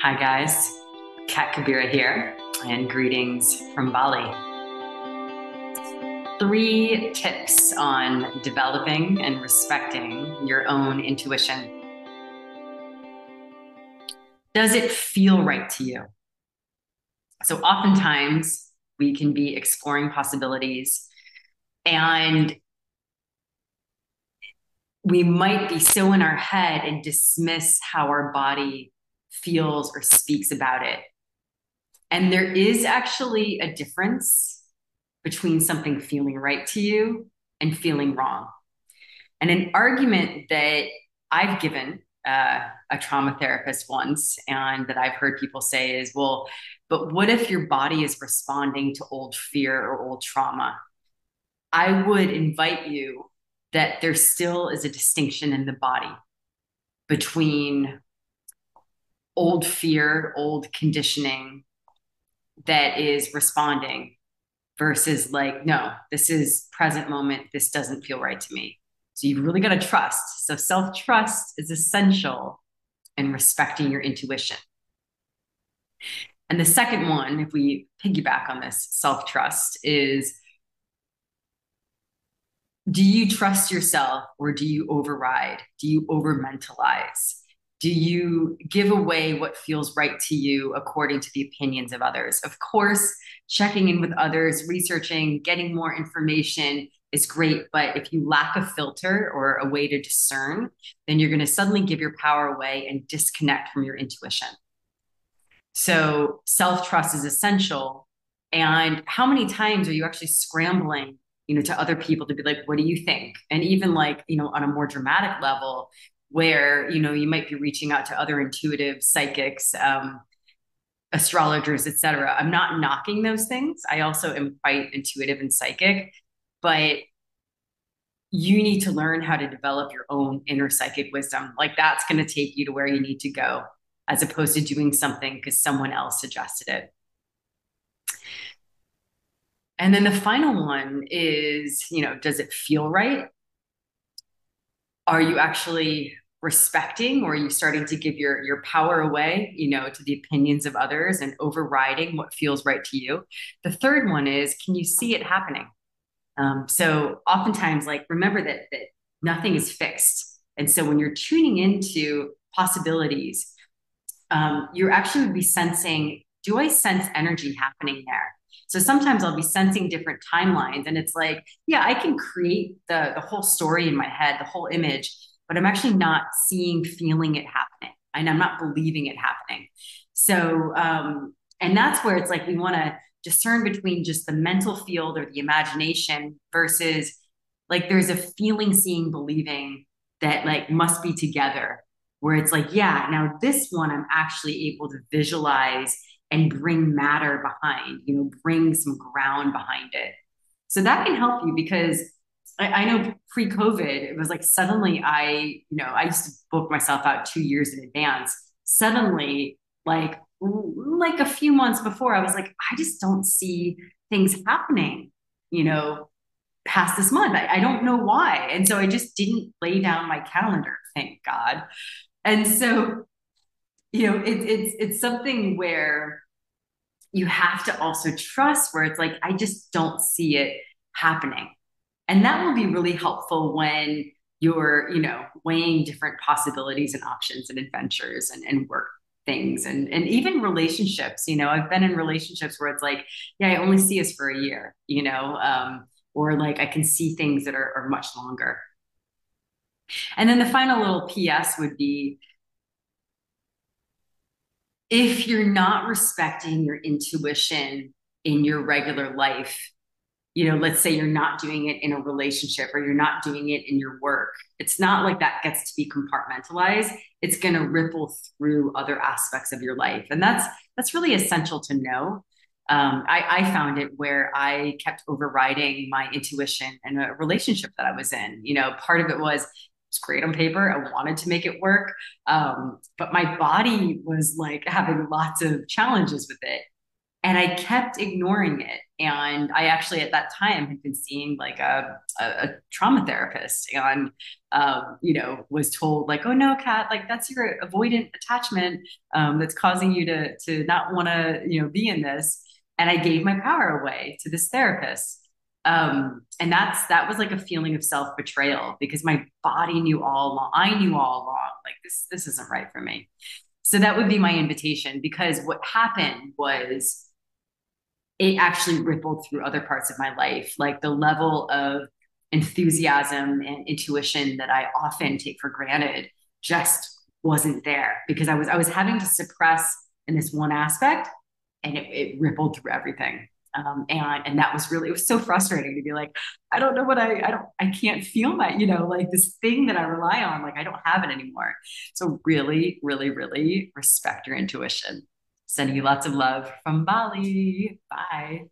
Hi, guys. Kat Kabira here, and greetings from Bali. Three tips on developing and respecting your own intuition. Does it feel right to you? So, oftentimes, we can be exploring possibilities and we might be so in our head and dismiss how our body feels or speaks about it. And there is actually a difference between something feeling right to you and feeling wrong. And an argument that I've given uh, a trauma therapist once and that I've heard people say is, well, but what if your body is responding to old fear or old trauma? I would invite you that there still is a distinction in the body between old fear, old conditioning that is responding versus like, no, this is present moment. This doesn't feel right to me. So you've really got to trust. So self trust is essential in respecting your intuition. And the second one, if we piggyback on this self trust, is do you trust yourself or do you override? Do you over mentalize? Do you give away what feels right to you according to the opinions of others? Of course, checking in with others, researching, getting more information is great. But if you lack a filter or a way to discern, then you're going to suddenly give your power away and disconnect from your intuition. So self trust is essential. And how many times are you actually scrambling? you know to other people to be like what do you think and even like you know on a more dramatic level where you know you might be reaching out to other intuitive psychics um, astrologers etc i'm not knocking those things. I also am quite intuitive and psychic but you need to learn how to develop your own inner psychic wisdom. Like that's going to take you to where you need to go as opposed to doing something because someone else suggested it. And then the final one is you know does it feel right are you actually respecting or are you starting to give your your power away you know to the opinions of others and overriding what feels right to you? The third one is can you see it happening? Um, so oftentimes like remember that that nothing is fixed. And so when you're tuning into possibilities um, you're actually be sensing do i sense energy happening there so sometimes I'll be sensing different timelines and it's like, yeah, I can create the, the whole story in my head, the whole image, but I'm actually not seeing, feeling it happening. And I'm not believing it happening. So, um, and that's where it's like we want to discern between just the mental field or the imagination versus like there's a feeling, seeing, believing that like must be together where it's like, yeah, now this one I'm actually able to visualize and bring matter behind, you know, bring some ground behind it. So that can help you because I, I know pre COVID, it was like suddenly I, you know, I used to book myself out two years in advance. Suddenly, like, like a few months before, I was like, I just don't see things happening, you know, past this month. I, I don't know why. And so I just didn't lay down my calendar, thank God. And so you know it, it's it's something where you have to also trust where it's like i just don't see it happening. And that will be really helpful when you're you know weighing different possibilities and options and adventures and, and work things and and even relationships. You know i've been in relationships where it's like yeah i only see us for a year you know um, or like i can see things that are, are much longer. And then the final little ps would be if you're not respecting your intuition in your regular life, you know, let's say you're not doing it in a relationship or you're not doing it in your work, it's not like that gets to be compartmentalized. It's going to ripple through other aspects of your life. And that's that's really essential to know. Um, I, I, found it where I kept overriding my intuition in a relationship that I was in. You know, part of it was was great on paper. I wanted to make it work. Um, but my body was like having lots of challenges with it. And I kept ignoring it. And I actually at that time had been seeing like a, a, a trauma therapist and, um, you know, was told like, oh no, Kat, like that's your avoidant attachment um, that's causing you to, to not want to, you know, be in this. And I gave my power away to this therapist. Um, and that's, that was like a feeling of self betrayal because my body knew all along, I knew all along, like this, this isn't right for me. So that would be my invitation because what happened was it actually rippled through other parts of my life, like the level of enthusiasm and intuition that I often take for granted just wasn't there because I was I was having to suppress in this one aspect and it, it rippled through everything. Um, and and that was really it was so frustrating to be like I don't know what I I don't I can't feel my you know like this thing that I rely on like I don't have it anymore. So really really really respect your intuition. Sending you lots of love from Bali. Bye.